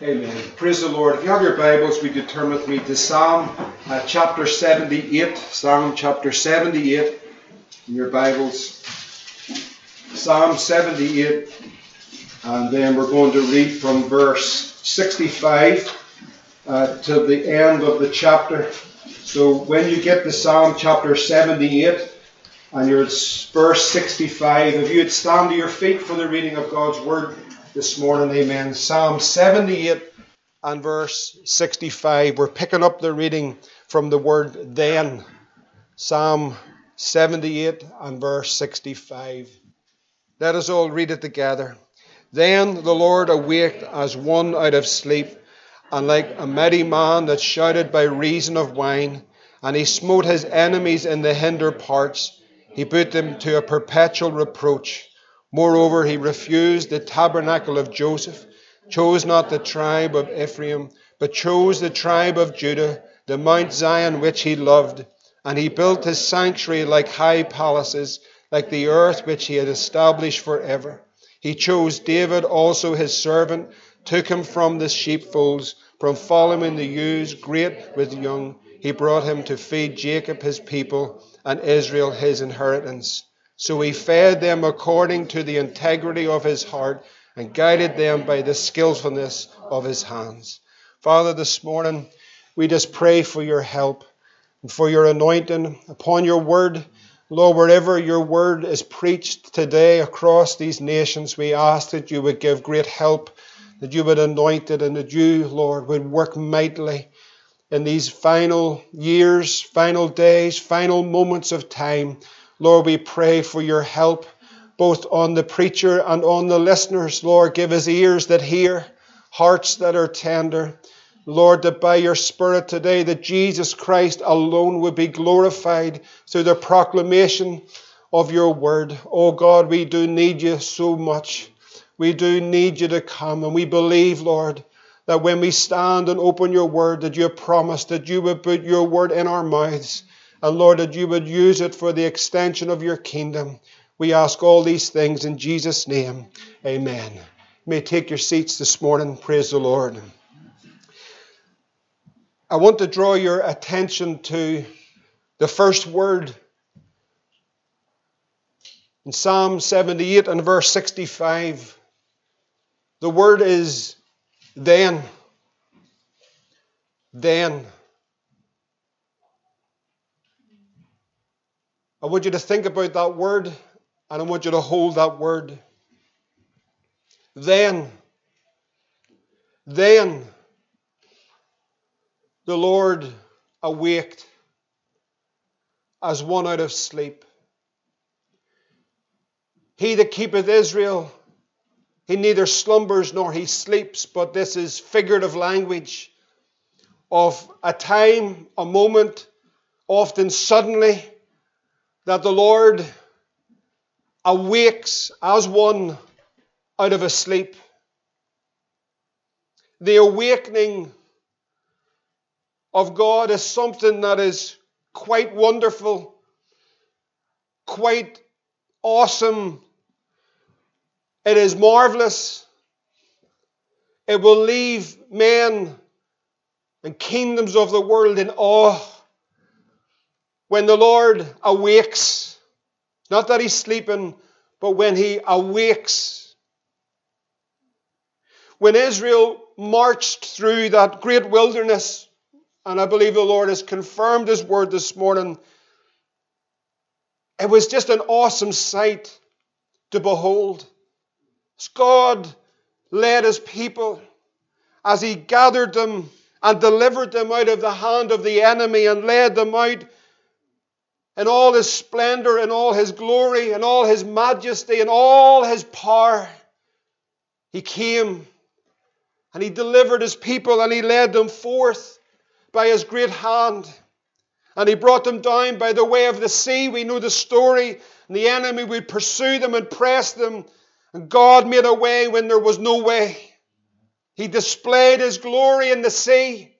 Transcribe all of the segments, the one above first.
Amen. Praise the Lord. If you have your Bibles, we could turn with me to Psalm uh, chapter 78. Psalm chapter 78 in your Bibles. Psalm 78. And then we're going to read from verse 65 uh, to the end of the chapter. So when you get to Psalm chapter 78 and you're at verse 65, if you would stand to your feet for the reading of God's Word this morning, amen. Psalm 78 and verse 65. We're picking up the reading from the word then. Psalm 78 and verse 65. Let us all read it together. Then the Lord awaked as one out of sleep, and like a mighty man that shouted by reason of wine, and he smote his enemies in the hinder parts. He put them to a perpetual reproach. Moreover, he refused the tabernacle of Joseph, chose not the tribe of Ephraim, but chose the tribe of Judah, the Mount Zion which he loved. And he built his sanctuary like high palaces, like the earth which he had established for ever. He chose David also his servant, took him from the sheepfolds, from following the ewes, great with young. He brought him to feed Jacob his people, and Israel his inheritance. So he fed them according to the integrity of his heart and guided them by the skillfulness of his hands. Father, this morning we just pray for your help and for your anointing upon your word. Lord, wherever your word is preached today across these nations, we ask that you would give great help, that you would anoint it, and that you, Lord, would work mightily in these final years, final days, final moments of time Lord, we pray for your help both on the preacher and on the listeners. Lord, give us ears that hear, hearts that are tender. Lord, that by your Spirit today, that Jesus Christ alone would be glorified through the proclamation of your word. Oh God, we do need you so much. We do need you to come, and we believe, Lord, that when we stand and open your word, that you have promised that you would put your word in our mouths and Lord, that you would use it for the extension of your kingdom. We ask all these things in Jesus' name. Amen. You may take your seats this morning. Praise the Lord. I want to draw your attention to the first word in Psalm 78 and verse 65. The word is then. Then. I want you to think about that word and I want you to hold that word. Then, then the Lord awaked as one out of sleep. He that keepeth Israel, he neither slumbers nor he sleeps, but this is figurative language of a time, a moment, often suddenly that the Lord awakes as one out of a sleep. The awakening of God is something that is quite wonderful, quite awesome. It is marvelous. It will leave men and kingdoms of the world in awe when the Lord awakes, not that he's sleeping, but when he awakes. When Israel marched through that great wilderness, and I believe the Lord has confirmed his word this morning, it was just an awesome sight to behold. As God led his people, as he gathered them and delivered them out of the hand of the enemy and led them out in all his splendor, and all his glory, and all his majesty, and all his power. He came and he delivered his people and he led them forth by his great hand. And he brought them down by the way of the sea. We know the story. And the enemy would pursue them and press them. And God made a way when there was no way. He displayed his glory in the sea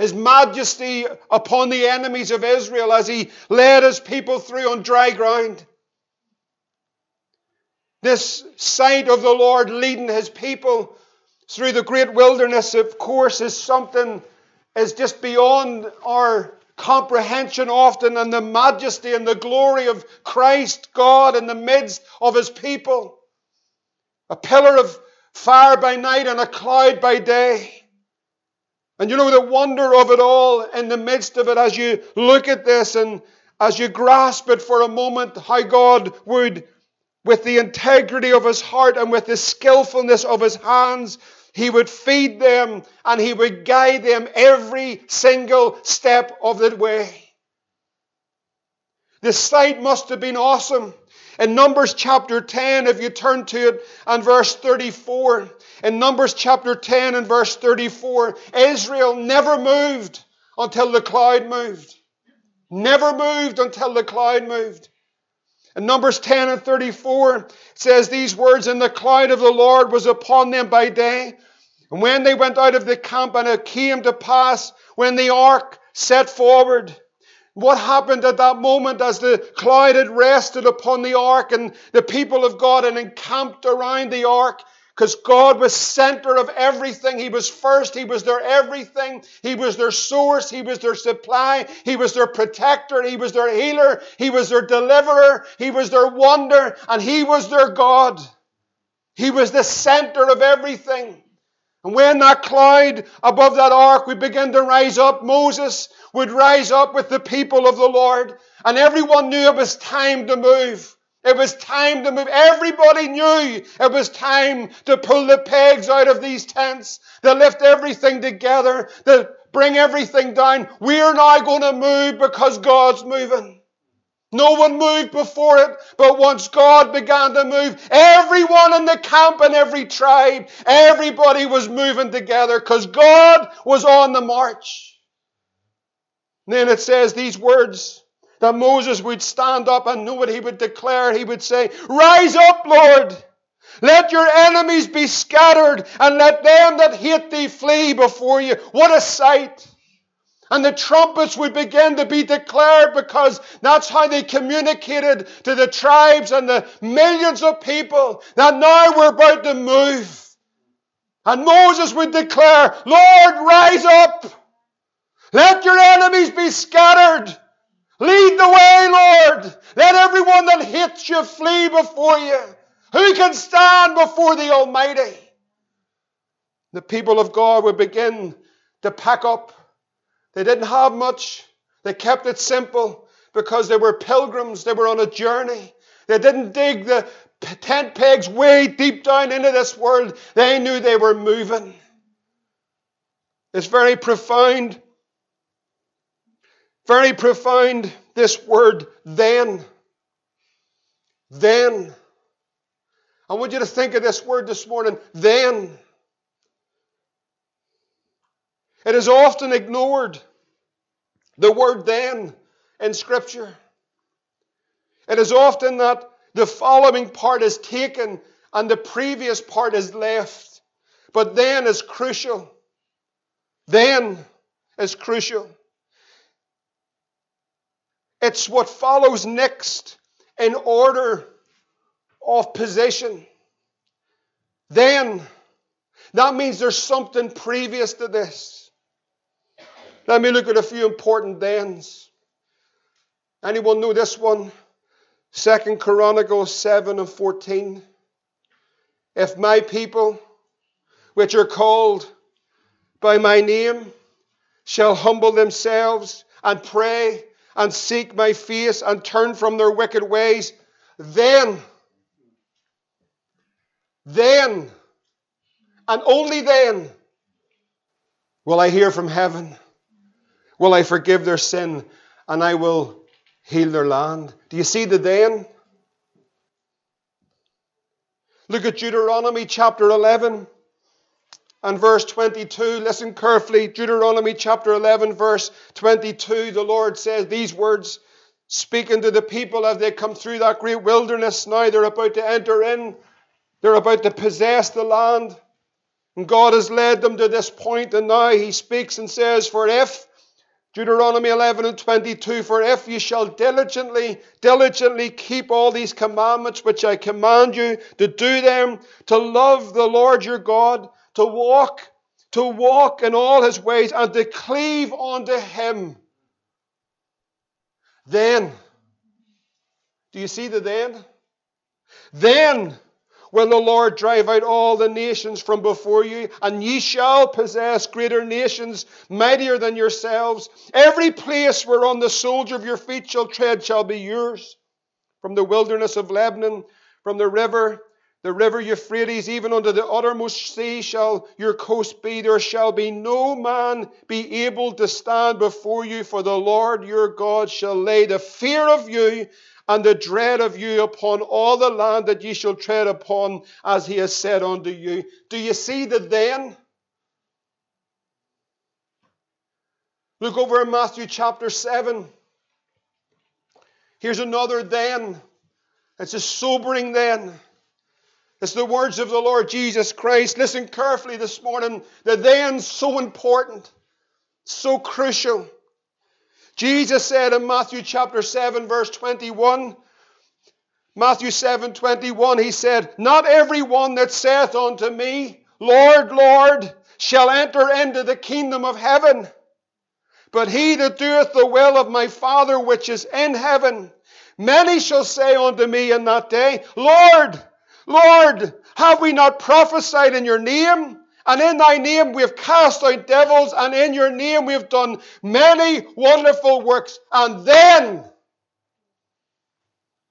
his majesty upon the enemies of Israel as he led his people through on dry ground. This sight of the Lord leading his people through the great wilderness, of course, is something is just beyond our comprehension often, and the majesty and the glory of Christ God in the midst of his people. A pillar of fire by night and a cloud by day. And you know the wonder of it all in the midst of it as you look at this and as you grasp it for a moment, how God would, with the integrity of his heart and with the skillfulness of his hands, he would feed them and he would guide them every single step of the way. The sight must have been awesome. In Numbers chapter 10, if you turn to it and verse 34, in Numbers chapter 10 and verse 34, Israel never moved until the cloud moved. Never moved until the cloud moved. In Numbers 10 and 34 says these words, And the cloud of the Lord was upon them by day. And when they went out of the camp, and it came to pass when the ark set forward. What happened at that moment as the cloud had rested upon the ark and the people of God had encamped around the ark? Because God was center of everything. He was first. He was their everything. He was their source. He was their supply. He was their protector. He was their healer. He was their deliverer. He was their wonder. And He was their God. He was the center of everything. And when that cloud above that ark would begin to rise up, Moses would rise up with the people of the Lord. And everyone knew it was time to move. It was time to move. Everybody knew it was time to pull the pegs out of these tents, to lift everything together, to bring everything down. We're now going to move because God's moving. No one moved before it, but once God began to move, everyone in the camp and every tribe, everybody was moving together because God was on the march. And then it says these words that Moses would stand up and know what he would declare. He would say, Rise up, Lord! Let your enemies be scattered, and let them that hate thee flee before you. What a sight! And the trumpets would begin to be declared because that's how they communicated to the tribes and the millions of people that now we're about to move. And Moses would declare, Lord, rise up. Let your enemies be scattered. Lead the way, Lord. Let everyone that hits you flee before you. Who can stand before the Almighty? The people of God would begin to pack up. They didn't have much. They kept it simple because they were pilgrims. They were on a journey. They didn't dig the tent pegs way deep down into this world. They knew they were moving. It's very profound very profound, this word then. Then. I want you to think of this word this morning. Then. It is often ignored, the word then in Scripture. It is often that the following part is taken and the previous part is left. But then is crucial. Then is crucial. It's what follows next in order of position. Then, that means there's something previous to this. Let me look at a few important thens. Anyone know this one? Second Chronicles 7 and 14. If my people, which are called by my name, shall humble themselves and pray and seek my face and turn from their wicked ways, then, then, and only then, will I hear from heaven. Will I forgive their sin and I will heal their land? Do you see the then? Look at Deuteronomy chapter 11 and verse 22. Listen carefully. Deuteronomy chapter 11, verse 22. The Lord says these words, speaking to the people as they come through that great wilderness. Now they're about to enter in, they're about to possess the land. And God has led them to this point, and now He speaks and says, For if, Deuteronomy 11 and 22, For if you shall diligently, diligently keep all these commandments which I command you to do them, to love the Lord your God, to walk, to walk in all his ways and to cleave unto him. Then, do you see the then? Then will the Lord drive out all the nations from before you, and ye shall possess greater nations, mightier than yourselves. Every place whereon the soldier of your feet shall tread shall be yours. From the wilderness of Lebanon, from the river, the river Euphrates, even unto the uttermost sea shall your coast be. There shall be no man be able to stand before you, for the Lord your God shall lay the fear of you and the dread of you upon all the land that ye shall tread upon, as he has said unto you. Do you see the then? Look over in Matthew chapter 7. Here's another then. It's a sobering then. It's the words of the Lord Jesus Christ. Listen carefully this morning. They're then so important, so crucial. Jesus said in Matthew chapter 7, verse 21, Matthew 7 21, he said, Not every one that saith unto me, Lord, Lord, shall enter into the kingdom of heaven, but he that doeth the will of my Father which is in heaven. Many shall say unto me in that day, Lord, Lord, have we not prophesied in your name? And in thy name we have cast out devils, and in your name we have done many wonderful works. And then,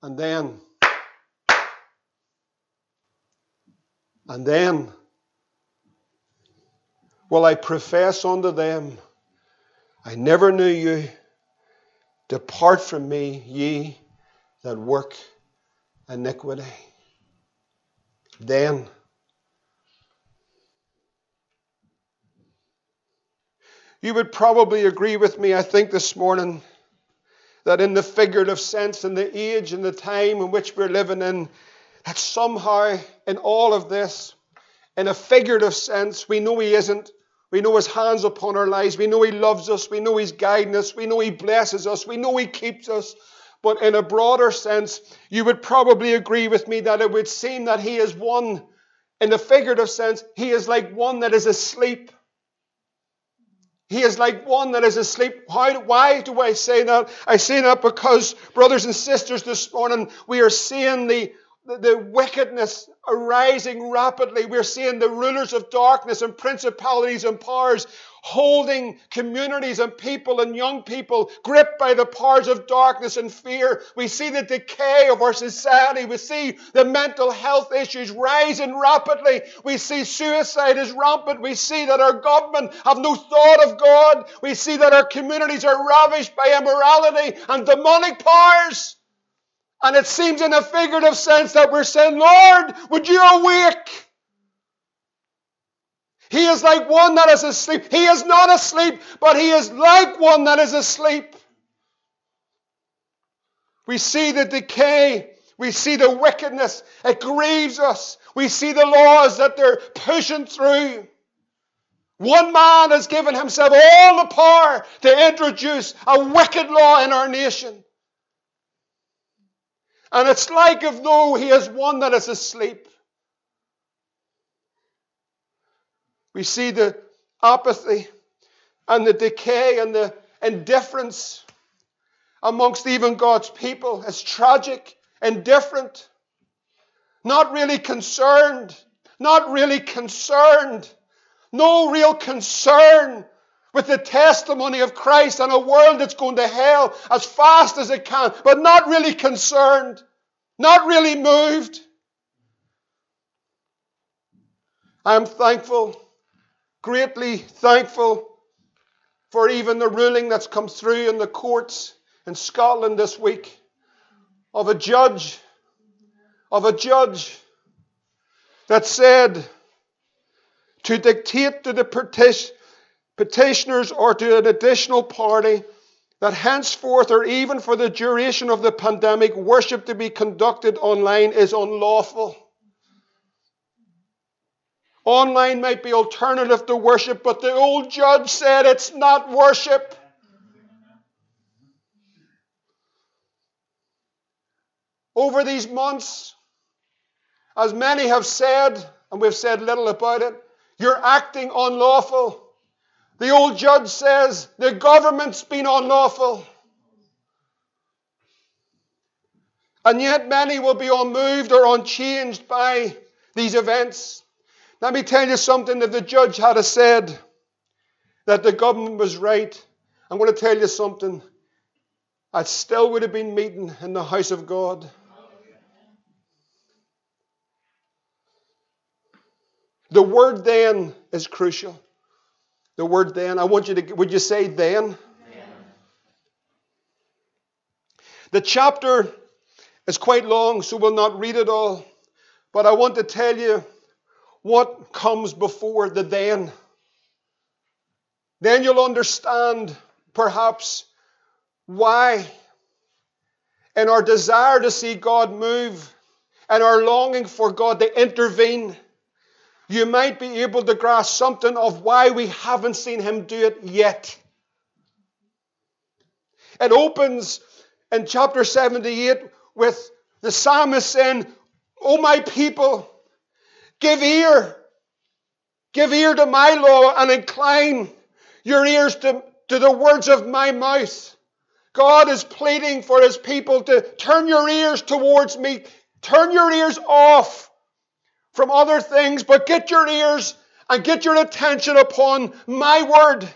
and then, and then will I profess unto them, I never knew you. Depart from me, ye that work iniquity. Then, You would probably agree with me, I think, this morning, that in the figurative sense, in the age and the time in which we're living in, that somehow in all of this, in a figurative sense, we know He isn't. We know His hands upon our lives. We know He loves us. We know He's guiding us. We know He blesses us. We know He keeps us. But in a broader sense, you would probably agree with me that it would seem that He is one, in the figurative sense, He is like one that is asleep he is like one that is asleep. How, why do I say that? I say that because, brothers and sisters, this morning we are seeing the, the, the wickedness arising rapidly. We're seeing the rulers of darkness and principalities and powers holding communities and people and young people gripped by the powers of darkness and fear. We see the decay of our society. We see the mental health issues rising rapidly. We see suicide is rampant. We see that our government have no thought of God. We see that our communities are ravished by immorality and demonic powers. And it seems in a figurative sense that we're saying, Lord, would you awake? He is like one that is asleep. He is not asleep, but he is like one that is asleep. We see the decay. We see the wickedness. It grieves us. We see the laws that they're pushing through. One man has given himself all the power to introduce a wicked law in our nation. And it's like as though he is one that is asleep. We see the apathy and the decay and the indifference amongst even God's people. It's tragic, indifferent, not really concerned, not really concerned, no real concern with the testimony of Christ and a world that's going to hell as fast as it can, but not really concerned, not really moved. I'm thankful greatly thankful for even the ruling that's come through in the courts in Scotland this week of a judge, of a judge that said to dictate to the petitioners or to an additional party that henceforth or even for the duration of the pandemic, worship to be conducted online is unlawful. Online might be alternative to worship, but the old judge said it's not worship. Over these months, as many have said, and we've said little about it, You're acting unlawful. The old judge says the government's been unlawful. And yet many will be unmoved or unchanged by these events. Let me tell you something. If the judge had said that the government was right, I'm going to tell you something. I still would have been meeting in the house of God. The word then is crucial. The word then, I want you to, would you say then? The chapter is quite long, so we'll not read it all. But I want to tell you what comes before the then. Then you'll understand, perhaps, why, in our desire to see God move and our longing for God to intervene, you might be able to grasp something of why we haven't seen Him do it yet. It opens in chapter 78 with the psalmist saying, Oh, my people, give ear. Give ear to my law and incline your ears to, to the words of my mouth. God is pleading for his people to turn your ears towards me. Turn your ears off from other things, but get your ears and get your attention upon my word.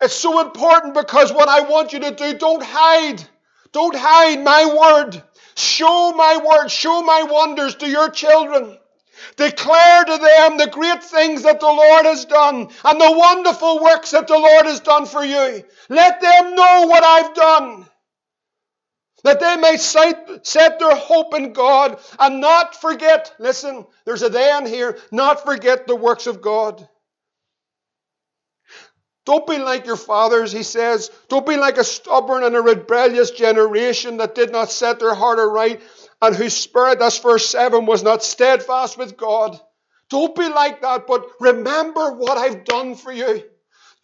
It's so important because what I want you to do, don't hide. Don't hide my word. Show my word. Show my wonders to your children. Declare to them the great things that the Lord has done and the wonderful works that the Lord has done for you. Let them know what I've done. That they may set their hope in God and not forget, listen, there's a then here, not forget the works of God. Don't be like your fathers, he says. Don't be like a stubborn and a rebellious generation that did not set their heart aright and whose spirit, that's verse 7, was not steadfast with God. Don't be like that, but remember what I've done for you.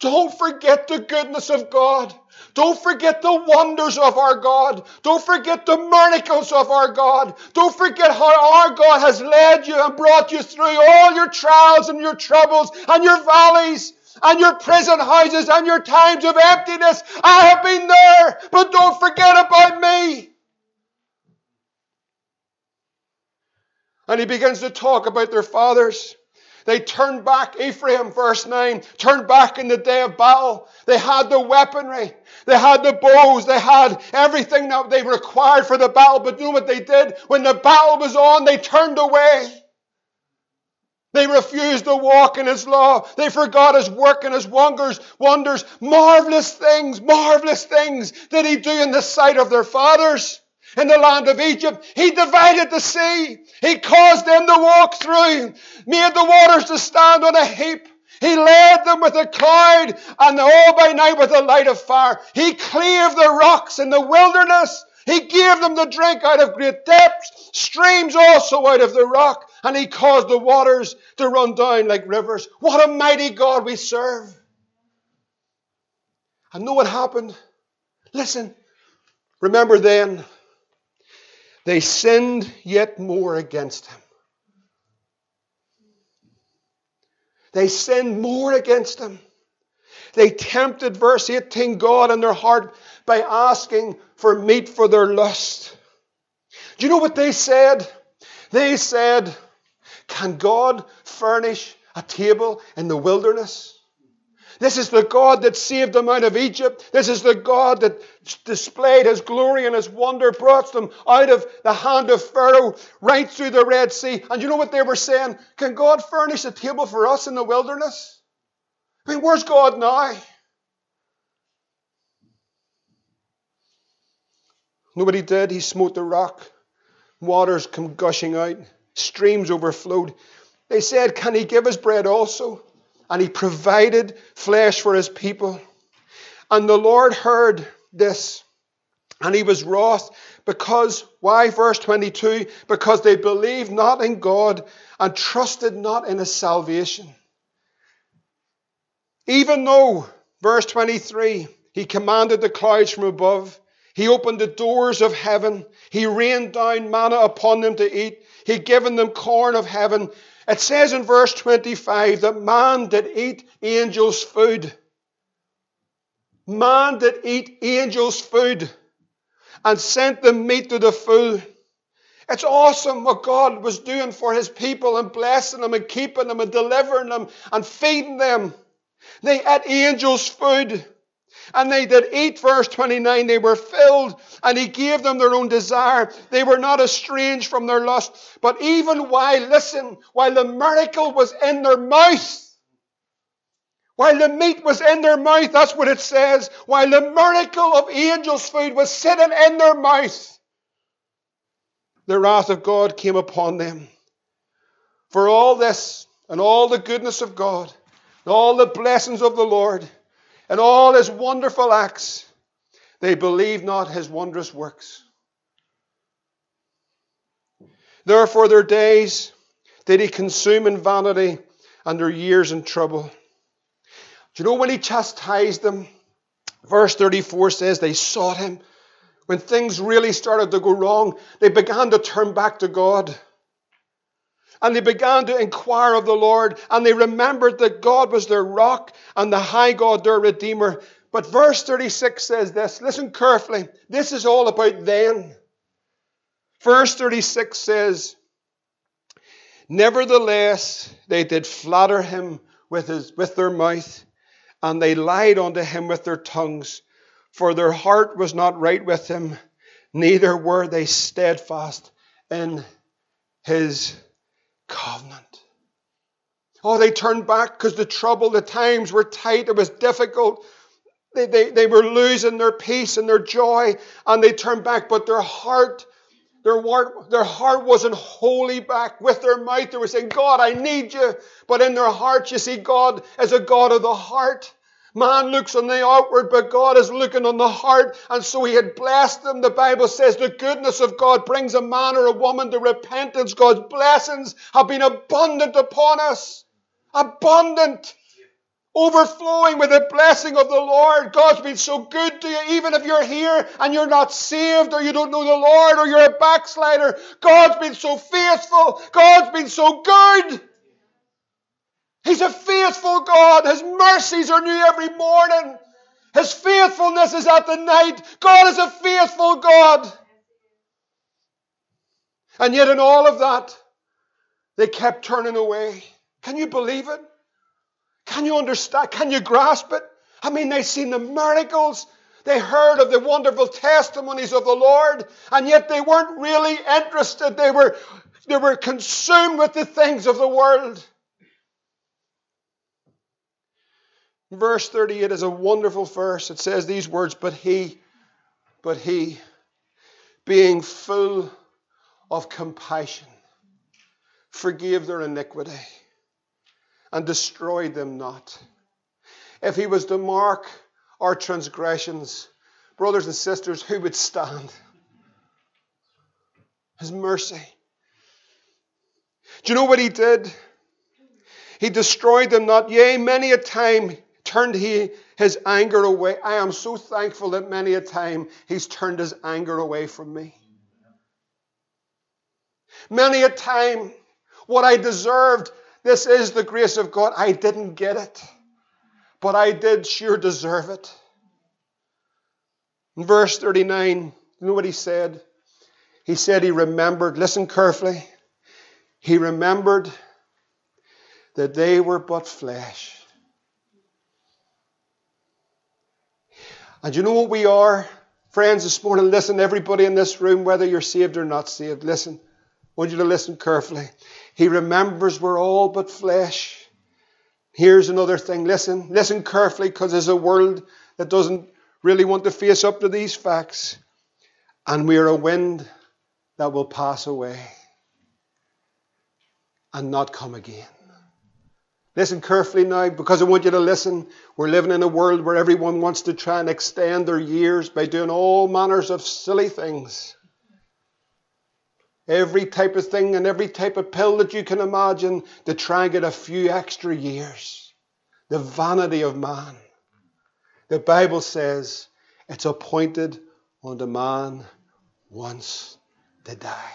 Don't forget the goodness of God. Don't forget the wonders of our God. Don't forget the miracles of our God. Don't forget how our God has led you and brought you through all your trials and your troubles and your valleys and your prison houses and your times of emptiness. I have been there, but don't forget about me. And he begins to talk about their fathers. They turned back, Ephraim, verse 9, turned back in the day of battle. They had the weaponry, they had the bows, they had everything that they required for the battle. But you know what they did? When the battle was on, they turned away. They refused to walk in His law. They forgot His work and His wonders, wonders, marvelous things, marvelous things did He do in the sight of their fathers in the land of Egypt. He divided the sea. He caused them to walk through, made the waters to stand on a heap. He led them with a cloud and all by night with a light of fire. He cleaved the rocks in the wilderness. He gave them to drink out of great depths, streams also out of the rock, and he caused the waters to run down like rivers. What a mighty God we serve. And know what happened? Listen, remember then, they sinned yet more against him. They sinned more against him. They tempted, verse 18, God in their heart by asking for meat for their lust. Do you know what they said? They said, Can God furnish a table in the wilderness? This is the God that saved them out of Egypt. This is the God that displayed his glory and his wonder, brought them out of the hand of Pharaoh right through the Red Sea. And you know what they were saying? Can God furnish a table for us in the wilderness? I mean, where's God now? Nobody did. He smote the rock. Waters come gushing out. Streams overflowed. They said, Can he give us bread also? And he provided flesh for his people. And the Lord heard this, and he was wroth because, why? Verse 22 because they believed not in God and trusted not in his salvation. Even though, verse 23, he commanded the clouds from above, he opened the doors of heaven, he rained down manna upon them to eat, he given them corn of heaven, It says in verse 25 that man did eat angels' food. Man did eat angels' food and sent the meat to the full. It's awesome what God was doing for his people and blessing them and keeping them and delivering them and feeding them. They ate angels' food. And they did eat, verse 29, they were filled, and he gave them their own desire. They were not estranged from their lust. But even while, listen, while the miracle was in their mouth, while the meat was in their mouth, that's what it says, while the miracle of angels' food was sitting in their mouth, the wrath of God came upon them. For all this and all the goodness of God and all the blessings of the Lord, and all his wonderful acts, they believed not his wondrous works. Therefore, their days did he consume in vanity, and their years in trouble. Do you know when he chastised them? Verse 34 says they sought him. When things really started to go wrong, they began to turn back to God and they began to inquire of the Lord, and they remembered that God was their rock and the high God their Redeemer. But verse 36 says this listen carefully. This is all about then. Verse 36 says, Nevertheless, they did flatter him with, his, with their mouth, and they lied unto him with their tongues, for their heart was not right with him, neither were they steadfast in his covenant. Oh, they turned back because the trouble, the times were tight, it was difficult. They, they, they were losing their peace and their joy, and they turned back, but their heart, their their heart wasn't wholly back. With their mouth, they were saying, God, I need you. But in their heart, you see, God is a God of the heart. Man looks on the outward, but God is looking on the heart. And so he had blessed them. The Bible says the goodness of God brings a man or a woman to repentance. God's blessings have been abundant upon us. Abundant. Overflowing with the blessing of the Lord. God's been so good to you, even if you're here and you're not saved or you don't know the Lord or you're a backslider. God's been so faithful. God's been so good. He's a faithful God. His mercies are new every morning. His faithfulness is at the night. God is a faithful God. And yet, in all of that, they kept turning away. Can you believe it? Can you understand? Can you grasp it? I mean, they seen the miracles. They heard of the wonderful testimonies of the Lord, and yet they weren't really interested. They were, they were consumed with the things of the world. Verse 38 is a wonderful verse. It says these words, but he, but he, being full of compassion, forgave their iniquity and destroyed them not. If he was to mark our transgressions, brothers and sisters, who would stand? His mercy. Do you know what he did? He destroyed them not. Yea, many a time turned he his anger away. I am so thankful that many a time he's turned his anger away from me. Many a time, what I deserved, this is the grace of God. I didn't get it, but I did sure deserve it. In verse 39, you know what he said? He said he remembered, listen carefully, he remembered that they were but flesh And you know what we are? Friends, this morning, listen, everybody in this room, whether you're saved or not saved, listen. I want you to listen carefully. He remembers we're all but flesh. Here's another thing. Listen, listen carefully because there's a world that doesn't really want to face up to these facts. And we're a wind that will pass away and not come again. Listen carefully now because I want you to listen. We're living in a world where everyone wants to try and extend their years by doing all manners of silly things. Every type of thing and every type of pill that you can imagine to try and get a few extra years. The vanity of man. The Bible says it's appointed unto man once to die.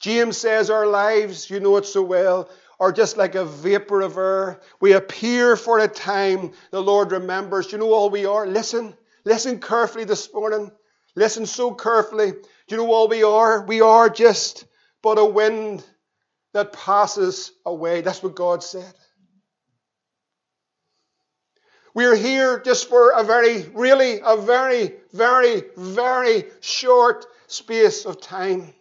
James says our lives, you know it so well, are just like a vapor of air. We appear for a time. The Lord remembers. You know all we are? Listen. Listen carefully this morning. Listen so carefully. Do you know all we are? We are just but a wind that passes away. That's what God said. We're here just for a very, really, a very, very, very short space of time.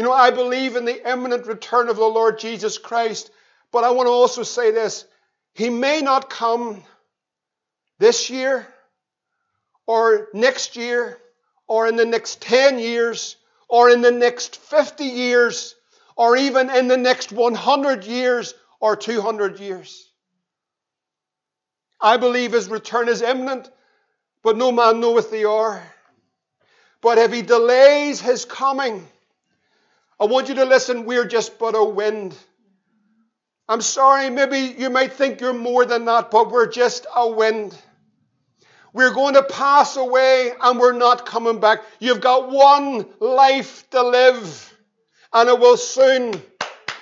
You know, I believe in the imminent return of the Lord Jesus Christ, but I want to also say this He may not come this year, or next year, or in the next 10 years, or in the next 50 years, or even in the next 100 years or 200 years. I believe his return is imminent, but no man knoweth the hour. But if he delays his coming, I want you to listen, we're just but a wind. I'm sorry, maybe you might think you're more than that, but we're just a wind. We're going to pass away and we're not coming back. You've got one life to live, and it will soon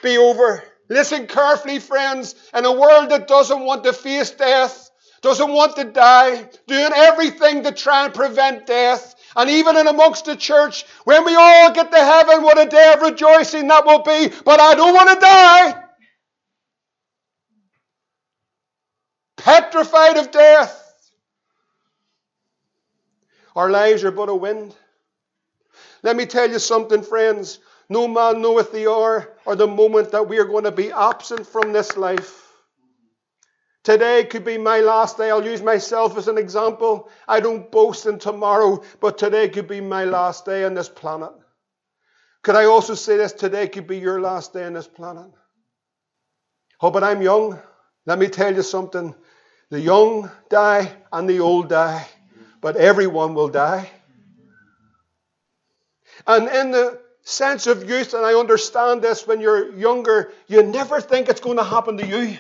be over. Listen carefully, friends. In a world that doesn't want to face death, doesn't want to die, doing everything to try and prevent death. And even in amongst the church, when we all get to heaven, what a day of rejoicing that will be. But I don't want to die. Petrified of death. Our lives are but a wind. Let me tell you something, friends. No man knoweth the hour or the moment that we are going to be absent from this life. Today could be my last day. I'll use myself as an example. I don't boast in tomorrow, but today could be my last day on this planet. Could I also say this? Today could be your last day on this planet. Oh, but I'm young. Let me tell you something. The young die and the old die, but everyone will die. And in the sense of youth, and I understand this when you're younger, you never think it's going to happen to you.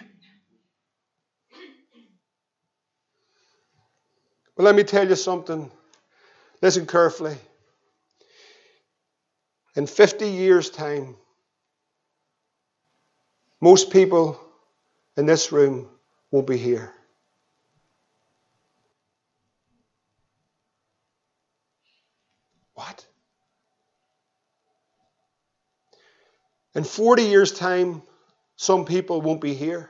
But let me tell you something. Listen carefully. In 50 years' time, most people in this room won't be here. What? In 40 years' time, some people won't be here.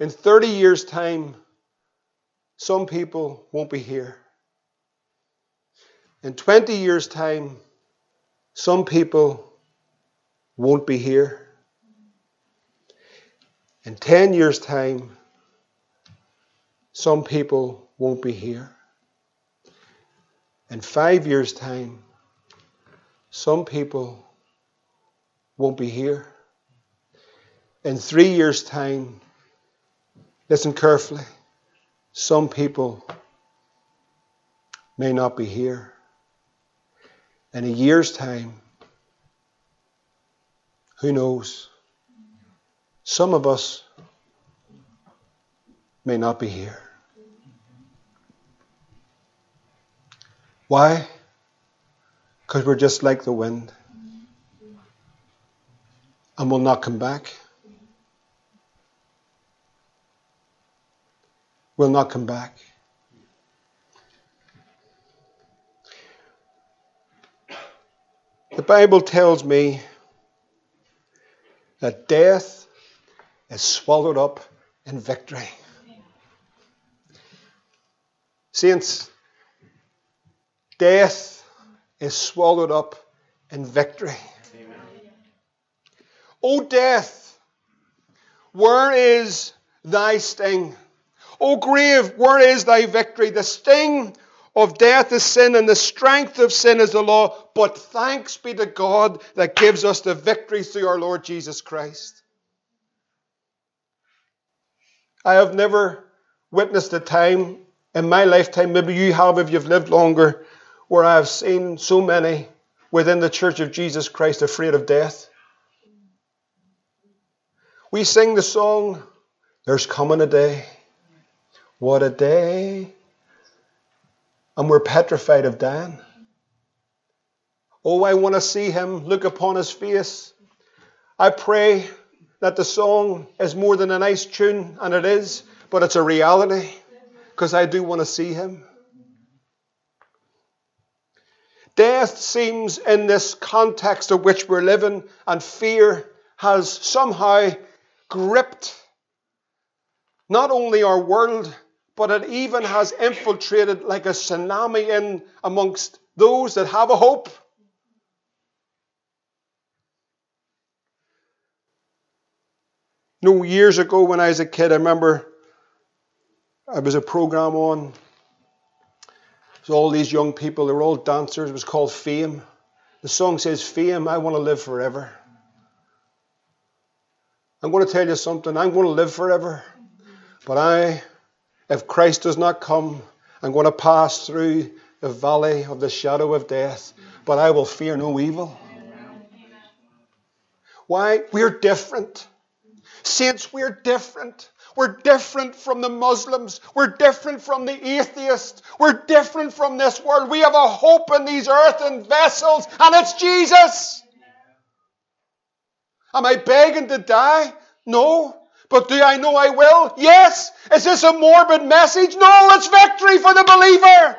In 30 years' time, some people won't be here. In 20 years' time, some people won't be here. In 10 years' time, some people won't be here. In five years' time, some people won't be here. In three years' time, listen carefully. Some people may not be here. In a year's time, who knows? Some of us may not be here. Why? Because we're just like the wind and will not come back. Will not come back. The Bible tells me that death is swallowed up in victory. Saints, death is swallowed up in victory. Amen. O death, where is thy sting? O grave, where is thy victory? The sting of death is sin, and the strength of sin is the law. But thanks be to God that gives us the victory through our Lord Jesus Christ. I have never witnessed a time in my lifetime, maybe you have if you've lived longer, where I have seen so many within the church of Jesus Christ afraid of death. We sing the song, There's Coming a Day. What a day. And we're petrified of dying. Oh, I want to see him, look upon his face. I pray that the song is more than a nice tune, and it is, but it's a reality because I do want to see him. Death seems, in this context of which we're living, and fear has somehow gripped not only our world, but it even has infiltrated like a tsunami in amongst those that have a hope. no, years ago when I was a kid, I remember I was a program on. So all these young people, they were all dancers. It was called Fame. The song says, Fame, I want to live forever. I'm going to tell you something. I'm going to live forever. But I, if Christ does not come, I'm going to pass through the valley of the shadow of death, but I will fear no evil. Why? We're different. Saints, we're different. We're different from the Muslims. We're different from the atheists. We're different from this world. We have a hope in these earthen vessels, and it's Jesus. Am I begging to die? No. But do I know I will? Yes. Is this a morbid message? No, it's victory for the believer.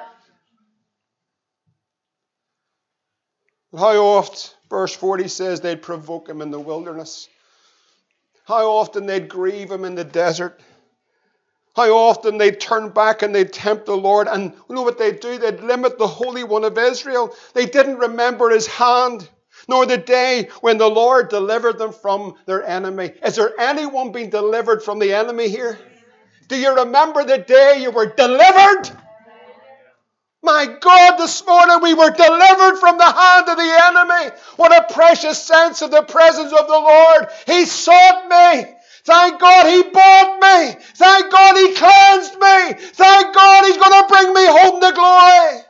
How oft, verse 40 says, they'd provoke him in the wilderness. How often they'd grieve him in the desert. How often they'd turn back and they'd tempt the Lord. And you know what they'd do? They'd limit the Holy One of Israel. They didn't remember his hand, nor the day when the Lord delivered them from their enemy. Is there anyone being delivered from the enemy here? Do you remember the day you were delivered? My God, this morning we were delivered from the hand of the enemy. What a precious sense of the presence of the Lord. He sought me. Thank God he bought me. Thank God he cleansed me. Thank God he's going to bring me home to glory.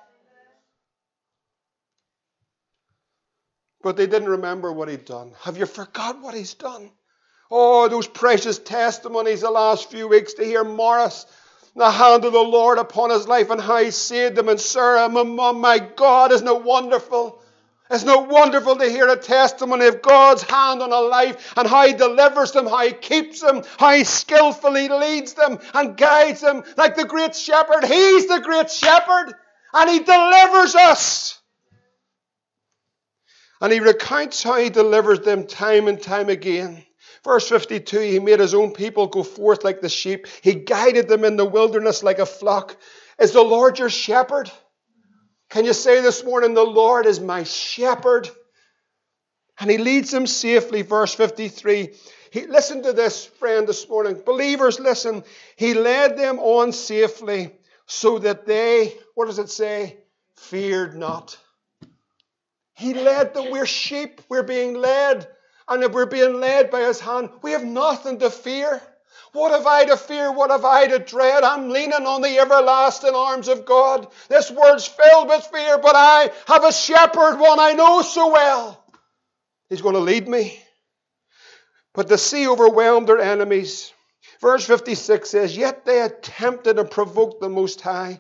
But they didn't remember what he'd done. Have you forgot what he's done? Oh, those precious testimonies the last few weeks to hear Morris the hand of the Lord upon his life and how he saved him and Sarah and my mom. My God, isn't it wonderful? Isn't it wonderful to hear a testimony of God's hand on a life and how He delivers them, how He keeps them, how He skillfully leads them and guides them like the great shepherd? He's the great shepherd and He delivers us. And He recounts how He delivers them time and time again. Verse 52 He made his own people go forth like the sheep, He guided them in the wilderness like a flock. Is the Lord your shepherd? Can you say this morning, The Lord is my shepherd? And He leads them safely. Verse 53. He, listen to this, friend, this morning. Believers, listen. He led them on safely so that they, what does it say? Feared not. He led them. We're sheep. We're being led. And if we're being led by His hand, we have nothing to fear. What have I to fear? What have I to dread? I'm leaning on the everlasting arms of God. This world's filled with fear, but I have a shepherd, one I know so well. He's going to lead me. But the sea overwhelmed their enemies. Verse 56 says, Yet they attempted and provoked the Most High.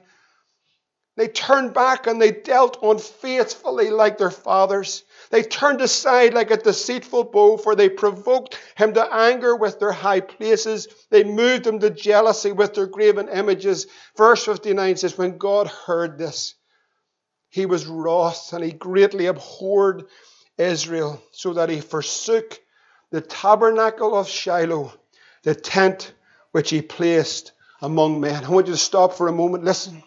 They turned back and they dealt unfaithfully like their fathers. They turned aside like a deceitful bow, for they provoked him to anger with their high places. They moved him to jealousy with their graven images. Verse 59 says, When God heard this, he was wroth and he greatly abhorred Israel, so that he forsook the tabernacle of Shiloh, the tent which he placed among men. I want you to stop for a moment. Listen.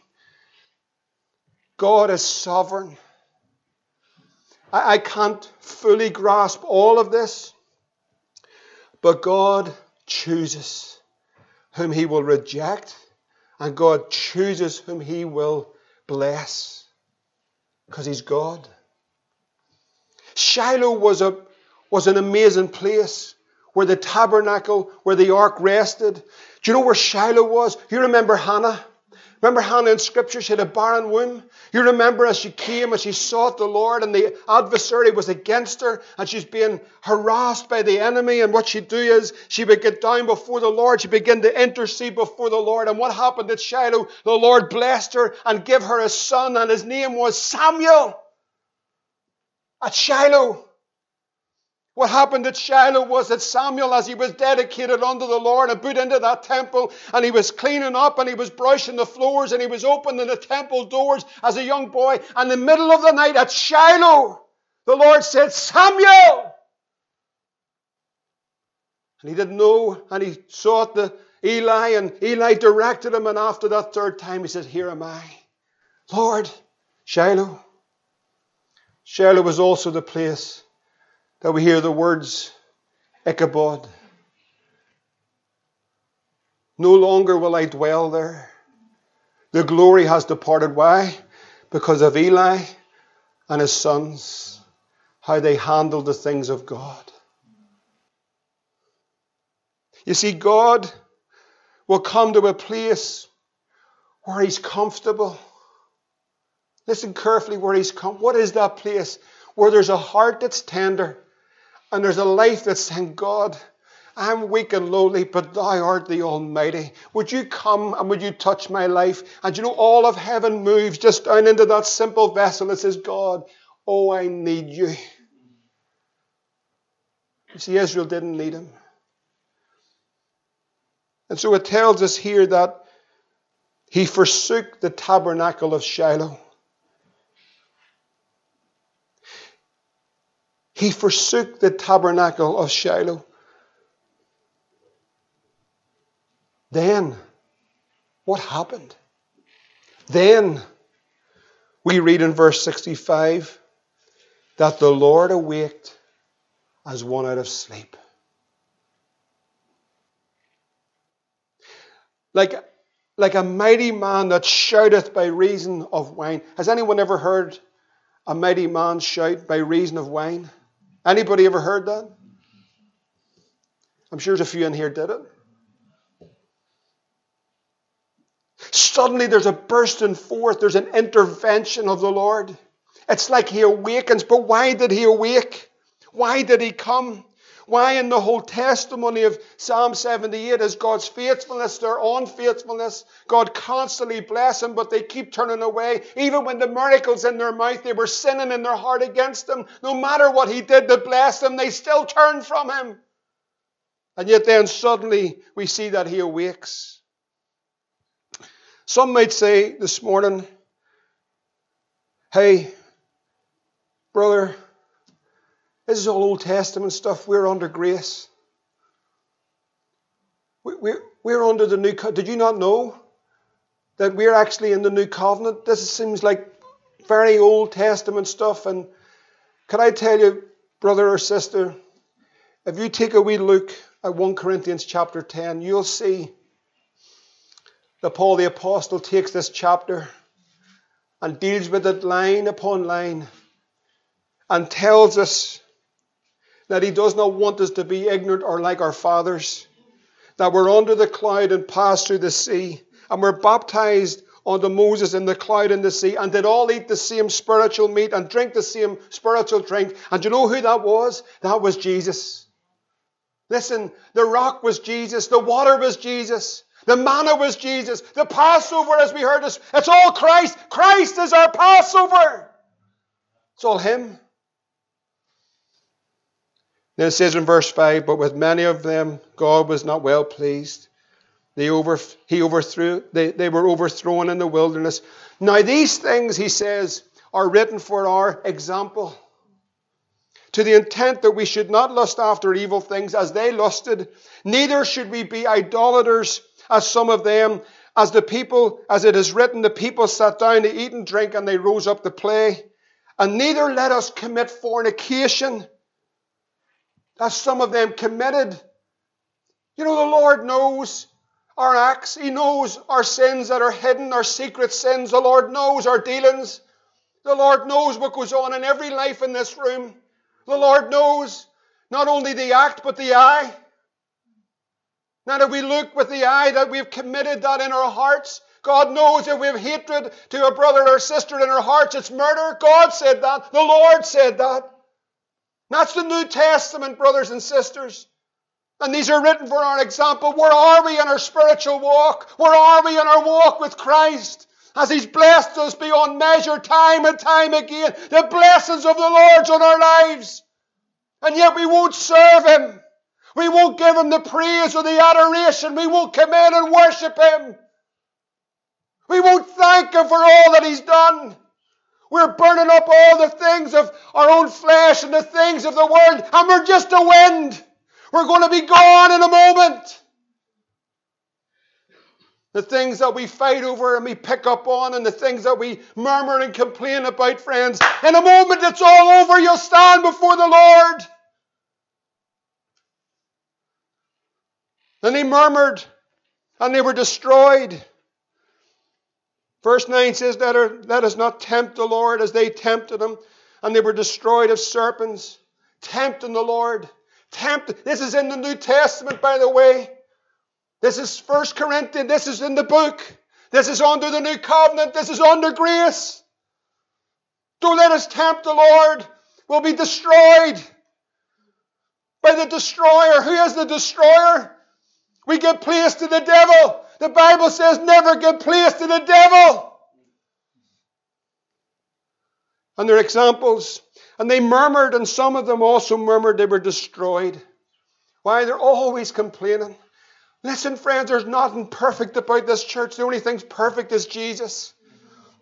God is sovereign. I, I can't fully grasp all of this, but God chooses whom He will reject, and God chooses whom He will bless because He's God. Shiloh was, a, was an amazing place where the tabernacle, where the ark rested. Do you know where Shiloh was? You remember Hannah? Remember Hannah in Scripture, she had a barren womb. You remember as she came, as she sought the Lord, and the adversary was against her, and she's being harassed by the enemy. And what she'd do is she would get down before the Lord, she began to intercede before the Lord. And what happened at Shiloh? The Lord blessed her and gave her a son, and his name was Samuel. At Shiloh. What happened at Shiloh was that Samuel, as he was dedicated unto the Lord and put into that temple, and he was cleaning up and he was brushing the floors and he was opening the temple doors as a young boy, and in the middle of the night at Shiloh, the Lord said, Samuel! And he didn't know, and he sought the Eli, and Eli directed him, and after that third time he said, Here am I. Lord, Shiloh. Shiloh was also the place that we hear the words Ichabod. No longer will I dwell there. The glory has departed. Why? Because of Eli and his sons, how they handled the things of God. You see, God will come to a place where He's comfortable. Listen carefully where He's come. What is that place? Where there's a heart that's tender and there's a life that's saying, God, I'm weak and lowly, but thou art the Almighty. Would you come and would you touch my life? And you know, all of heaven moves just down into that simple vessel that says, God, oh, I need you. You see, Israel didn't need him. And so it tells us here that he forsook the tabernacle of Shiloh. He forsook the tabernacle of Shiloh. Then, what happened? Then, we read in verse 65 that the Lord awaked as one out of sleep. Like, like a mighty man that shouteth by reason of wine. Has anyone ever heard a mighty man shout by reason of wine? Anybody ever heard that? I'm sure there's a few in here did it. Suddenly there's a bursting forth, there's an intervention of the Lord. It's like he awakens, but why did he awake? Why did he come? Why in the whole testimony of Psalm 78 is God's faithfulness, their unfaithfulness. God constantly bless them, but they keep turning away. Even when the miracles in their mouth, they were sinning in their heart against Him. No matter what He did to bless them, they still turn from Him. And yet then suddenly we see that He awakes. Some might say this morning, hey, brother, this is all Old Testament stuff. We're under grace. We're, under the new. covenant. Did you not know that we're actually in the new covenant? This seems like very Old Testament stuff. And can I tell you, brother or sister, if you take a wee look at 1 Corinthians chapter 10, you'll see that Paul the Apostle takes this chapter and deals with it line upon line and tells us that He does not want us to be ignorant or like our fathers, that we're under the cloud and passed through the sea, and we're baptized unto Moses in the cloud and the sea, and did all eat the same spiritual meat and drink the same spiritual drink. And you know who that was? That was Jesus. Listen, the rock was Jesus, the water was Jesus. The manna was Jesus. The Passover, as we heard, is it's all Christ. Christ is our Passover. It's all Him. Then it says in verse 5 But with many of them God was not well pleased. They over, he overthrew, they, they were overthrown in the wilderness. Now, these things, he says, are written for our example, to the intent that we should not lust after evil things as they lusted, neither should we be idolaters as some of them, as the people, as it is written, the people sat down to eat and drink, and they rose up to play. And neither let us commit fornication as some of them committed. You know, the Lord knows our acts. He knows our sins that are hidden, our secret sins. The Lord knows our dealings. The Lord knows what goes on in every life in this room. The Lord knows not only the act, but the eye. Now that we look with the eye that we've committed that in our hearts, God knows if we have hatred to a brother or sister in our hearts, it's murder. God said that. The Lord said that. That's the New Testament, brothers and sisters. And these are written for our example. Where are we in our spiritual walk? Where are we in our walk with Christ? As He's blessed us beyond measure time and time again. The blessings of the Lord's on our lives. And yet we won't serve Him. We won't give Him the praise or the adoration. We won't come in and worship Him. We won't thank Him for all that He's done. We're burning up all the things of our own flesh and the things of the world, and we're just a wind. We're going to be gone in a moment. The things that we fight over and we pick up on, and the things that we murmur and complain about, friends, in a moment it's all over, you'll stand before the Lord. And they murmured and they were destroyed. Verse 9 says, let, her, let us not tempt the Lord as they tempted him, and they were destroyed of serpents. Tempting the Lord. Tempt. This is in the New Testament, by the way. This is First Corinthians. This is in the book. This is under the new covenant. This is under grace. Don't let us tempt the Lord. We'll be destroyed by the destroyer. Who is the destroyer? We give place to the devil. The Bible says never give place to the devil. And their examples. And they murmured, and some of them also murmured they were destroyed. Why? They're always complaining. Listen, friends, there's nothing perfect about this church. The only thing's perfect is Jesus.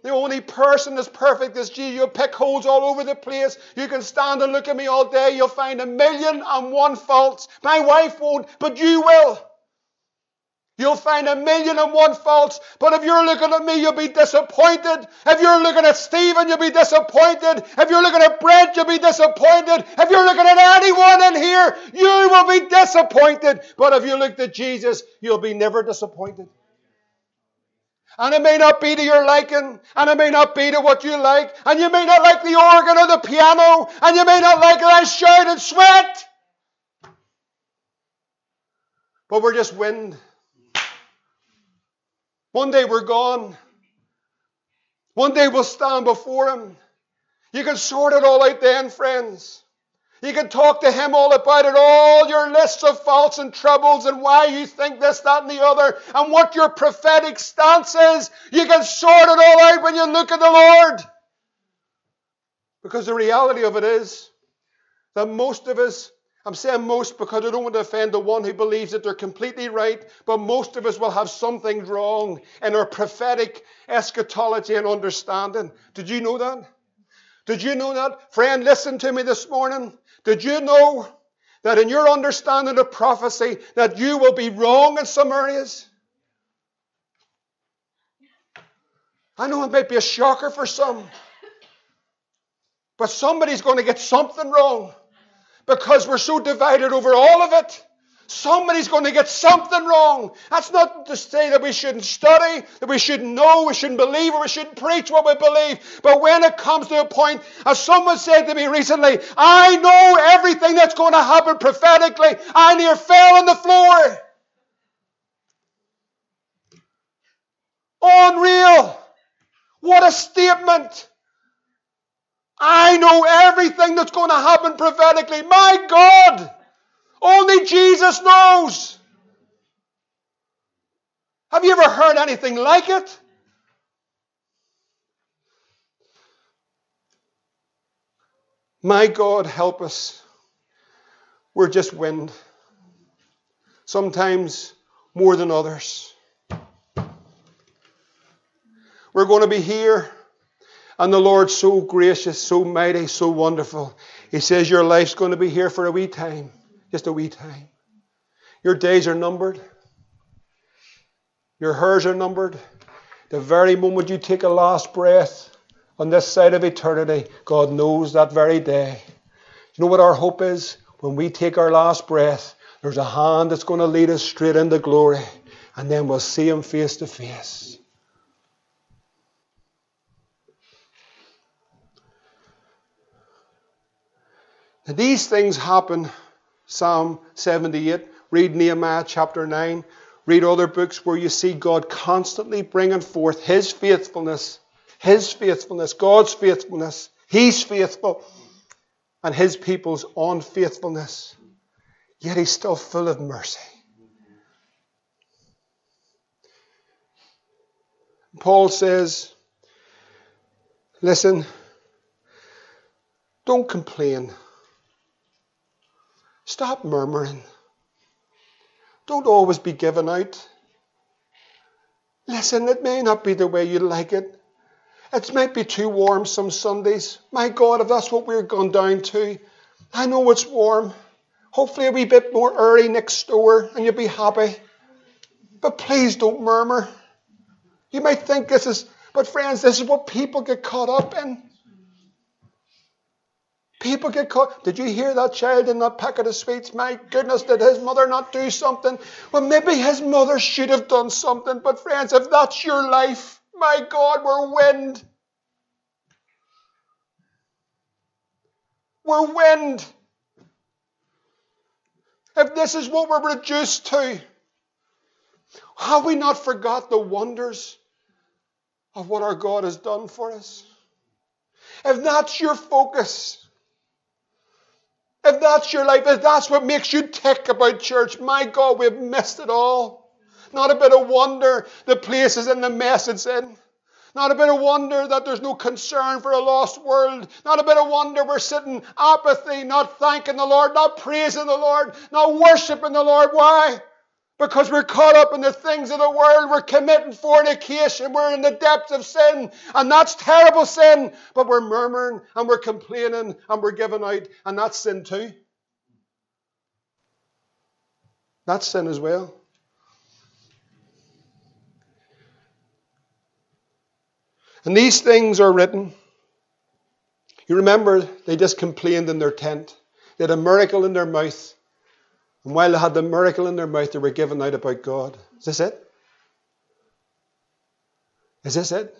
The only person that's perfect is Jesus. You'll pick holes all over the place. You can stand and look at me all day. You'll find a million and one faults. My wife won't, but you will. You'll find a million and one faults, but if you're looking at me, you'll be disappointed. If you're looking at Stephen, you'll be disappointed. If you're looking at Brent, you'll be disappointed. If you're looking at anyone in here, you will be disappointed. But if you look at Jesus, you'll be never disappointed. And it may not be to your liking, and it may not be to what you like, and you may not like the organ or the piano, and you may not like that I shout and sweat. But we're just wind. One day we're gone. One day we'll stand before Him. You can sort it all out then, friends. You can talk to Him all about it, all your lists of faults and troubles and why you think this, that, and the other, and what your prophetic stance is. You can sort it all out when you look at the Lord. Because the reality of it is that most of us I'm saying most because I don't want to offend the one who believes that they're completely right, but most of us will have something wrong in our prophetic eschatology and understanding. Did you know that? Did you know that? Friend, listen to me this morning. Did you know that in your understanding of prophecy that you will be wrong in some areas? I know it might be a shocker for some, but somebody's going to get something wrong because we're so divided over all of it. Somebody's going to get something wrong. That's not to say that we shouldn't study, that we shouldn't know, we shouldn't believe, or we shouldn't preach what we believe. But when it comes to a point, as someone said to me recently, I know everything that's going to happen prophetically. I near fell on the floor. Unreal. What a statement. I know everything that's going to happen prophetically. My God! Only Jesus knows. Have you ever heard anything like it? My God, help us. We're just wind. Sometimes more than others. We're going to be here and the Lord's so gracious, so mighty, so wonderful. He says your life's going to be here for a wee time, just a wee time. Your days are numbered. Your hairs are numbered. The very moment you take a last breath on this side of eternity, God knows that very day. You know what our hope is? When we take our last breath, there's a hand that's going to lead us straight into glory, and then we'll see Him face to face. These things happen. Psalm 78, read Nehemiah chapter 9, read other books where you see God constantly bringing forth His faithfulness, His faithfulness, God's faithfulness. He's faithful, and His people's unfaithfulness. Yet He's still full of mercy. Paul says, Listen, don't complain Stop murmuring. Don't always be giving out. Listen, it may not be the way you like it. It might be too warm some Sundays. My God, if that's what we're going down to, I know it's warm. Hopefully, a wee bit more early next door and you'll be happy. But please don't murmur. You might think this is, but friends, this is what people get caught up in. People get caught. Did you hear that child in that packet of sweets? My goodness, did his mother not do something? Well, maybe his mother should have done something. But, friends, if that's your life, my God, we're wind. We're wind. If this is what we're reduced to, have we not forgot the wonders of what our God has done for us? If that's your focus, if that's your life, if that's what makes you tick about church, my God, we've missed it all. Not a bit of wonder the place is in the mess it's in. Not a bit of wonder that there's no concern for a lost world. Not a bit of wonder we're sitting apathy, not thanking the Lord, not praising the Lord, not worshiping the Lord. Why? Because we're caught up in the things of the world. We're committing fornication. We're in the depths of sin. And that's terrible sin. But we're murmuring and we're complaining and we're giving out. And that's sin too. That's sin as well. And these things are written. You remember, they just complained in their tent. They had a miracle in their mouth. And while they had the miracle in their mouth, they were giving out about God. Is this it? Is this it?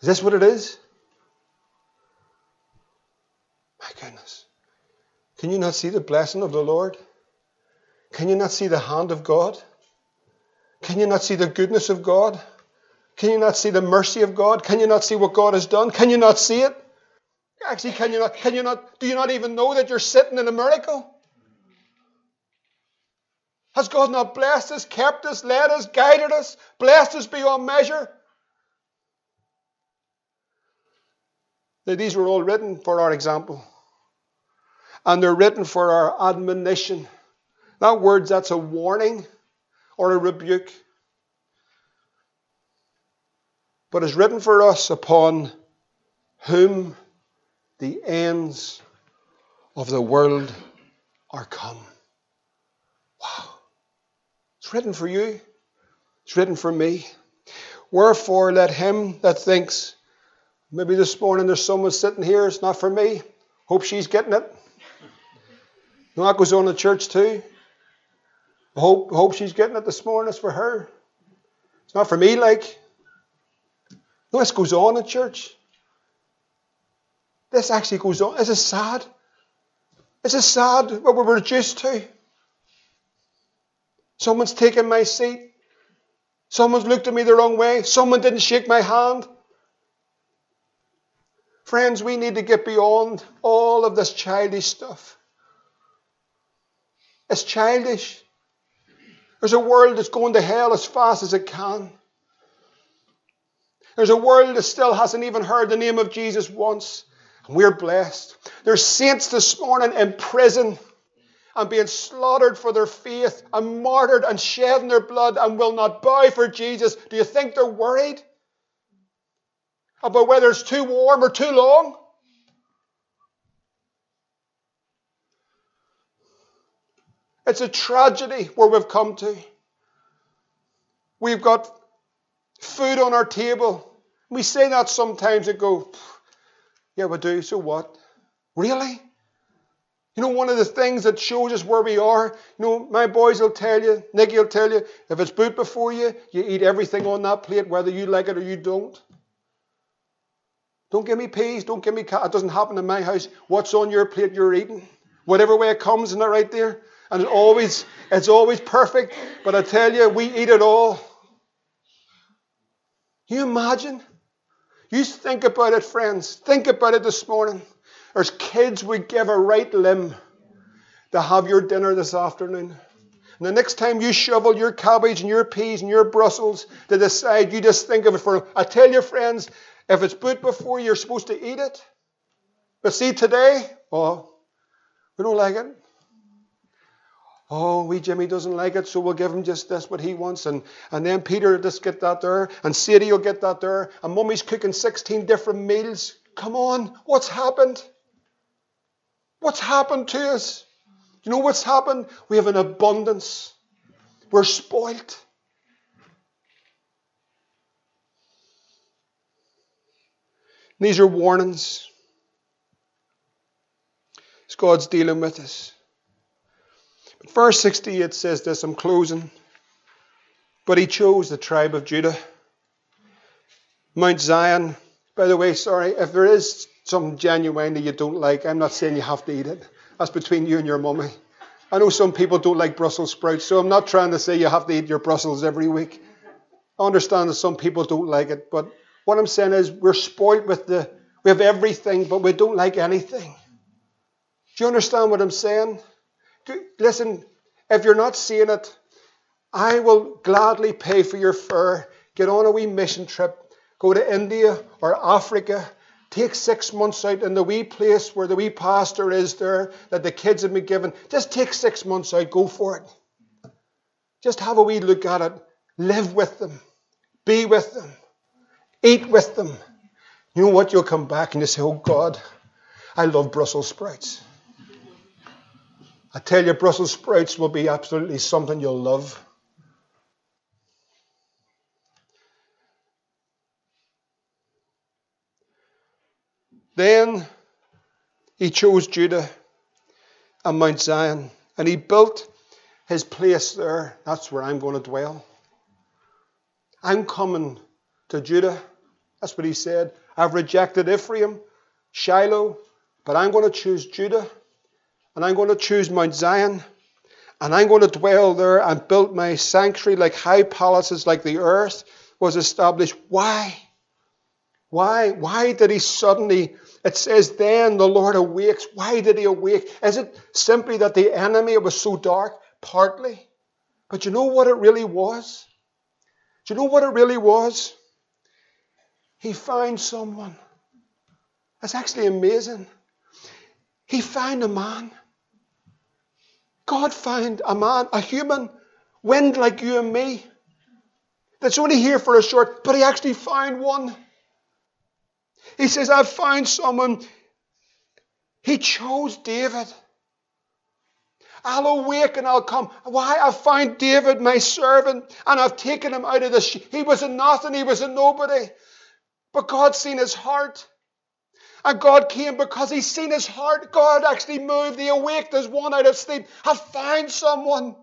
Is this what it is? My goodness. Can you not see the blessing of the Lord? Can you not see the hand of God? Can you not see the goodness of God? Can you not see the mercy of God? Can you not see what God has done? Can you not see it? Actually, can you not, can you not, do you not even know that you're sitting in a miracle? Has God not blessed us, kept us, led us, guided us, blessed us beyond measure? Now, these were all written for our example. And they're written for our admonition. That word, that's a warning or a rebuke. But is written for us upon whom the ends of the world are come. Wow. It's written for you. It's written for me. Wherefore, let him that thinks, maybe this morning there's someone sitting here, it's not for me. Hope she's getting it. No, that goes on in church too. Hope, hope she's getting it this morning. It's for her. It's not for me, like. No, this goes on in church. This actually goes on. This is sad. This is sad what we're reduced to. Someone's taken my seat. Someone's looked at me the wrong way. Someone didn't shake my hand. Friends, we need to get beyond all of this childish stuff. It's childish. There's a world that's going to hell as fast as it can. There's a world that still hasn't even heard the name of Jesus once. We're blessed. There's saints this morning in prison and being slaughtered for their faith and martyred and shedding their blood and will not bow for Jesus. Do you think they're worried about whether it's too warm or too long? It's a tragedy where we've come to. We've got food on our table. We say that sometimes and go, yeah, we do. So what? Really? You know, one of the things that shows us where we are, you know, my boys will tell you, Nicky will tell you, if it's put before you, you eat everything on that plate, whether you like it or you don't. Don't give me peas, don't give me cat. It doesn't happen in my house. What's on your plate, you're eating. Whatever way it comes, isn't it right there? And it's always, it's always perfect. But I tell you, we eat it all. Can you imagine? You think about it, friends. Think about it this morning. There's kids we give a right limb to have your dinner this afternoon. And the next time you shovel your cabbage and your peas and your Brussels to the side, you just think of it for. I tell you, friends, if it's put before you, you're supposed to eat it. But see, today, Oh, we don't like it. Oh, we Jimmy doesn't like it, so we'll give him just this what he wants. And, and then Peter will just get that there, and Sadie will get that there, and mummy's cooking 16 different meals. Come on, what's happened? What's happened to us? You know what's happened? We have an abundance. We're spoilt. These are warnings. It's God's dealing with us. Verse 68 says this, I'm closing. But he chose the tribe of Judah. Mount Zion. By the way, sorry, if there is something genuinely you don't like, I'm not saying you have to eat it. That's between you and your mummy. I know some people don't like Brussels sprouts, so I'm not trying to say you have to eat your Brussels every week. I understand that some people don't like it, but what I'm saying is we're spoiled with the, we have everything, but we don't like anything. Do you understand what I'm saying? Listen, if you're not seeing it, I will gladly pay for your fare. Get on a wee mission trip. Go to India or Africa. Take six months out in the wee place where the wee pastor is there that the kids have been given. Just take six months out. Go for it. Just have a wee look at it. Live with them. Be with them. Eat with them. You know what? You'll come back and you say, Oh God, I love Brussels sprouts. I tell you, Brussels sprouts will be absolutely something you'll love. Then he chose Judah and Mount Zion, and he built his place there. That's where I'm going to dwell. I'm coming to Judah. That's what he said. I've rejected Ephraim, Shiloh, but I'm going to choose Judah and I'm going to choose Mount Zion, and I'm going to dwell there and build my sanctuary like high palaces, like the earth was established. Why? Why? Why did he suddenly? It says, then the Lord awakes. Why did he awake? Is it simply that the enemy was so dark? Partly. But you know what it really was? Do you know what it really was? He found someone. That's actually amazing. He found a man God found a man, a human, wind like you and me, that's only here for a short, but he actually found one. He says, I've found someone. He chose David. I'll awake and I'll come. Why? I've found David, my servant, and I've taken him out of the. Sh- he was a nothing, he was a nobody. But God's seen his heart. And God came because He's seen his heart. God actually moved. He awaked as one out of sleep. I find someone.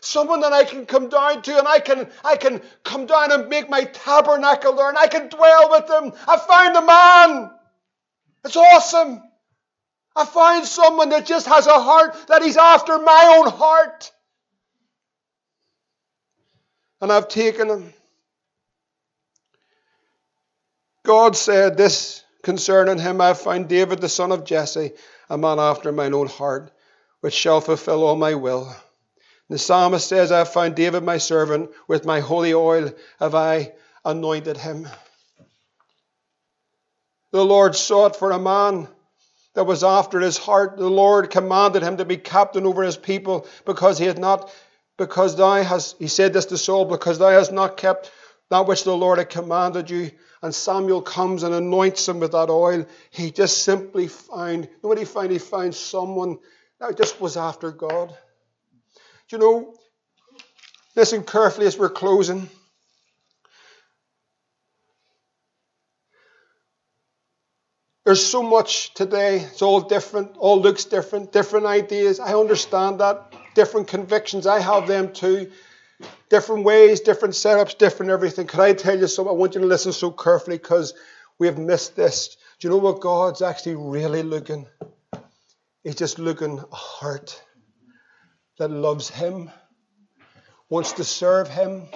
Someone that I can come down to and I can, I can come down and make my tabernacle there and I can dwell with them. I found a man. It's awesome. I find someone that just has a heart that he's after my own heart. And I've taken him. God said this Concerning him I found David the son of Jesse, a man after mine own heart, which shall fulfill all my will. The psalmist says, I have found David my servant, with my holy oil have I anointed him. The Lord sought for a man that was after his heart. The Lord commanded him to be captain over his people because he had not, because thou hast, he said this to Saul, because thou hast not kept that which the Lord had commanded you. And Samuel comes and anoints him with that oil. He just simply found, you know he found? He found someone that just was after God. Do you know, listen carefully as we're closing. There's so much today. It's all different, all looks different, different ideas. I understand that. Different convictions. I have them too different ways, different setups, different everything. Could I tell you something? I want you to listen so carefully because we have missed this. Do you know what God's actually really looking? He's just looking a heart that loves Him, wants to serve Him,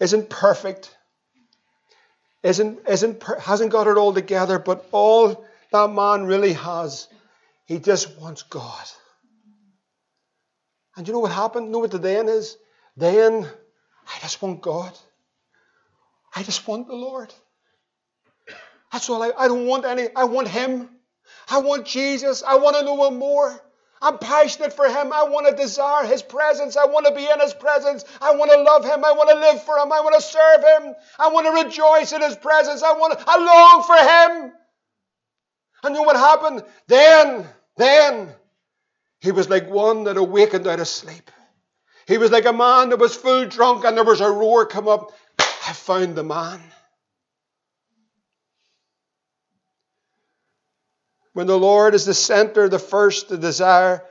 isn't perfect, isn't, isn't, hasn't got it all together, but all that man really has, he just wants God. And you know what happened? Know what the then is? Then I just want God. I just want the Lord. That's all I, I don't want any. I want Him. I want Jesus. I want to know Him more. I'm passionate for Him. I want to desire His presence. I want to be in His presence. I want to love Him. I want to live for Him. I want to serve Him. I want to rejoice in His presence. I want to, I long for Him. And you know what happened? Then, then, he was like one that awakened out of sleep. He was like a man that was full drunk and there was a roar come up. I found the man. When the Lord is the center, the first, the desire.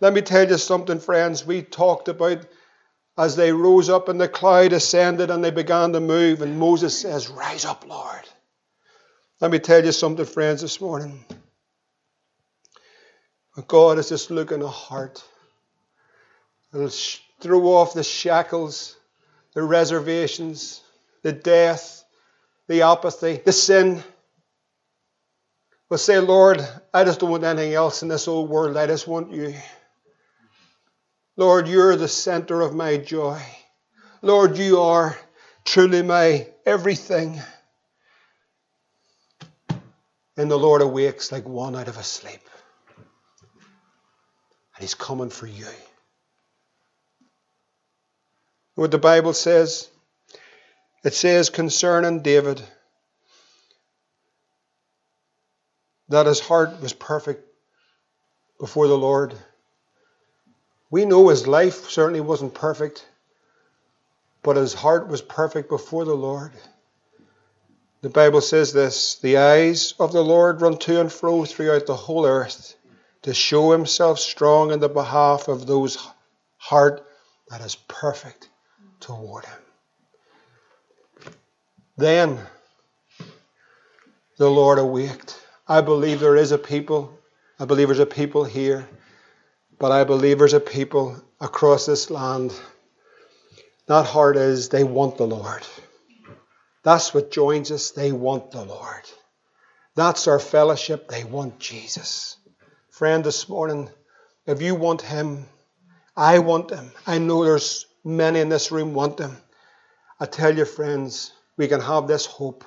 Let me tell you something, friends. We talked about as they rose up and the cloud ascended and they began to move, and Moses says, Rise up, Lord. Let me tell you something, friends, this morning. God is just looking at heart. Throw off the shackles, the reservations, the death, the apathy, the sin. But say, Lord, I just don't want anything else in this old world. I just want you. Lord, you're the center of my joy. Lord, you are truly my everything. And the Lord awakes like one out of a sleep. And He's coming for you. What the Bible says? It says concerning David that his heart was perfect before the Lord. We know his life certainly wasn't perfect, but his heart was perfect before the Lord. The Bible says this The eyes of the Lord run to and fro throughout the whole earth to show himself strong in the behalf of those heart that is perfect toward him. Then the Lord awaked I believe there is a people. I believe there's a people here. But I believe there's a people across this land. That heart is they want the Lord. That's what joins us. They want the Lord. That's our fellowship. They want Jesus. Friend, this morning, if you want Him, I want Him. I know there's many in this room want them. I tell you, friends, we can have this hope.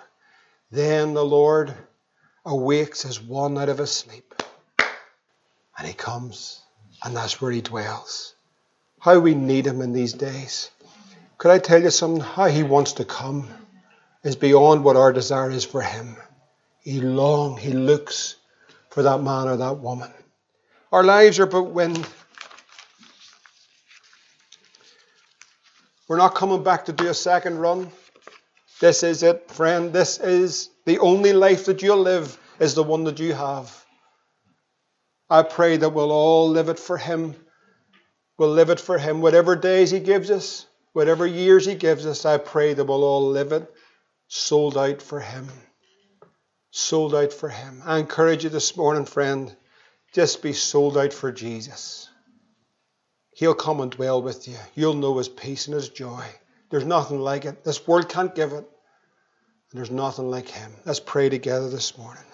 Then the Lord awakes as one out of a sleep. And he comes, and that's where he dwells. How we need him in these days. Could I tell you something? How he wants to come is beyond what our desire is for him. He longs, he looks for that man or that woman. Our lives are but wind. We're not coming back to do a second run. This is it, friend. This is the only life that you'll live is the one that you have. I pray that we'll all live it for Him. We'll live it for Him. Whatever days He gives us, whatever years He gives us, I pray that we'll all live it sold out for Him. Sold out for Him. I encourage you this morning, friend, just be sold out for Jesus. He'll come and dwell with you. You'll know His peace and His joy. There's nothing like it. This world can't give it. There's nothing like Him. Let's pray together this morning.